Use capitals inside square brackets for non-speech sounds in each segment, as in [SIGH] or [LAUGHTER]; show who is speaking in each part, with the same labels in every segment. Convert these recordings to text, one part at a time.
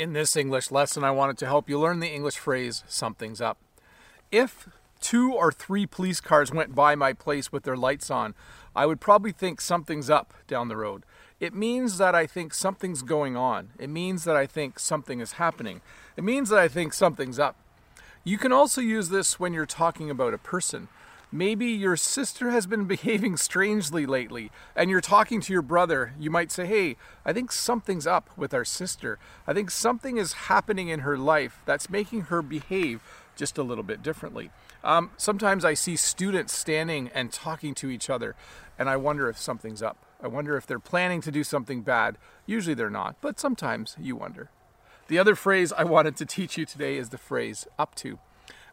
Speaker 1: In this English lesson, I wanted to help you learn the English phrase, something's up. If two or three police cars went by my place with their lights on, I would probably think something's up down the road. It means that I think something's going on. It means that I think something is happening. It means that I think something's up. You can also use this when you're talking about a person. Maybe your sister has been [LAUGHS] behaving strangely lately and you're talking to your brother. You might say, Hey, I think something's up with our sister. I think something is happening in her life that's making her behave just a little bit differently. Um, sometimes I see students standing and talking to each other and I wonder if something's up. I wonder if they're planning to do something bad. Usually they're not, but sometimes you wonder. The other phrase I [LAUGHS] wanted to teach you today is the phrase up to.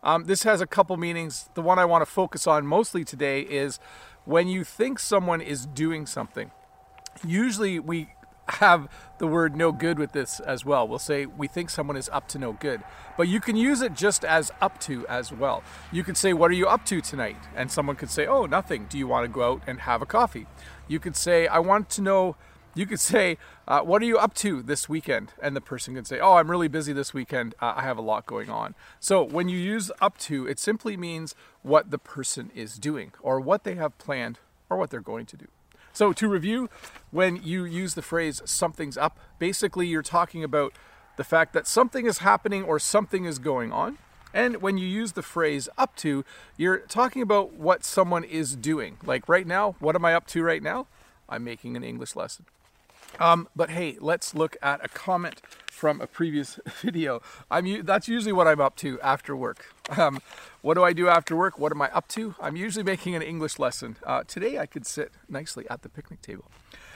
Speaker 1: Um, this has a couple meanings. The one I want to focus on mostly today is when you think someone is doing something. Usually we have the word no good with this as well. We'll say we think someone is up to no good. But you can use it just as up to as well. You could say, What are you up to tonight? And someone could say, Oh, nothing. Do you want to go out and have a coffee? You could say, I want to know you could say, uh, What are you up to this weekend? And the person could say, Oh, I'm really busy this weekend. Uh, I have a lot going on. So when you use up to, it simply means what the person is doing or what they have planned or what they're going to do. So to review, when you use the phrase something's up, basically you're talking about the fact that something is happening or something is going on. And when you use the phrase up to, you're talking about what someone is doing. Like right now, what am I up to right now? I'm making an English lesson. Um, but hey, let's look at a comment from a previous [LAUGHS] video. I'm that's usually what I'm up to after work. Um, what do I do after work? What am I up to? I'm usually making an English lesson. Uh, today I could sit nicely at the picnic table.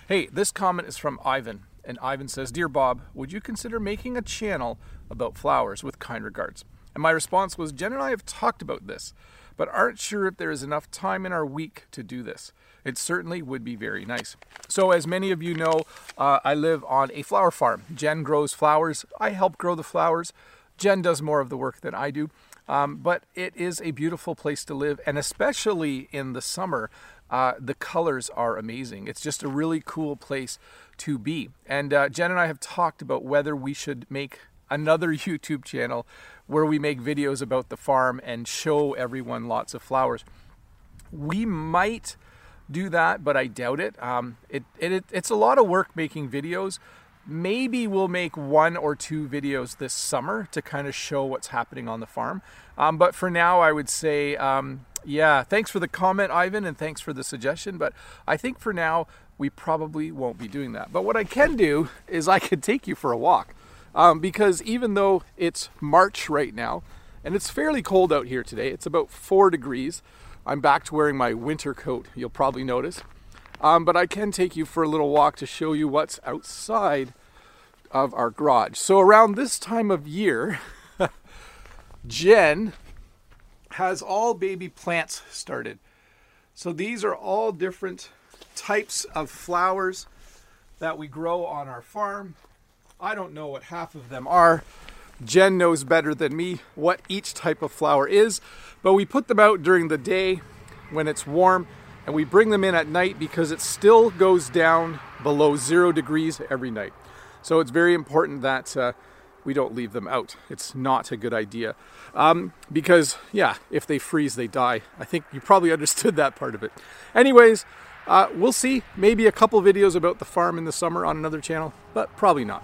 Speaker 1: Hey, this comment is from Ivan, and Ivan says, "Dear Bob, would you consider making a channel about flowers with kind regards?" And my response was, Jen and I have talked about this but aren't sure if there is enough time in our week to do this. It certainly would be very nice. So, as many of you know, uh, I live on a flower farm. Jen grows flowers. I help grow the flowers. Jen does more of the work than I do. Um, but it is a beautiful place to live, and especially in the summer, uh, the colors are amazing. It's just a really cool place to be. And uh, Jen and I have talked about whether we should make another [LAUGHS] YouTube channel where we make videos about the farm and show everyone lots of flowers. We might do that, but I doubt it. Um, it, it. It's a lot of work making videos. Maybe we'll make one or two videos this summer to kind of show what's happening on the farm. Um, but for now, I would say, um, yeah, thanks for the comment, Ivan, and thanks for the suggestion. But I think for now, we probably won't be doing that. But what I can do is I could take you for a walk. Um, because even though it's March right now, and it's fairly cold out here today, it's about four degrees. I'm back to wearing my winter coat, you'll probably notice. Um, but I can take you for a little walk to show you what's outside of our garage. So, around this time of year, [LAUGHS] Jen has all baby plants started. So, these are all different types of flowers that we grow on our farm. I don't know what half of them are. Jen knows better than me what each type of flower is, but we put them out during the day when it's warm and we bring them in at night because it still goes down below zero degrees every night. So it's very important that uh, we don't leave them out. It's not a good idea. Um, because, yeah, if they freeze, they die. I think you probably [LAUGHS] understood that part of it. Anyways, uh, we'll see. Maybe a couple videos about the farm in the summer on another channel, but probably not.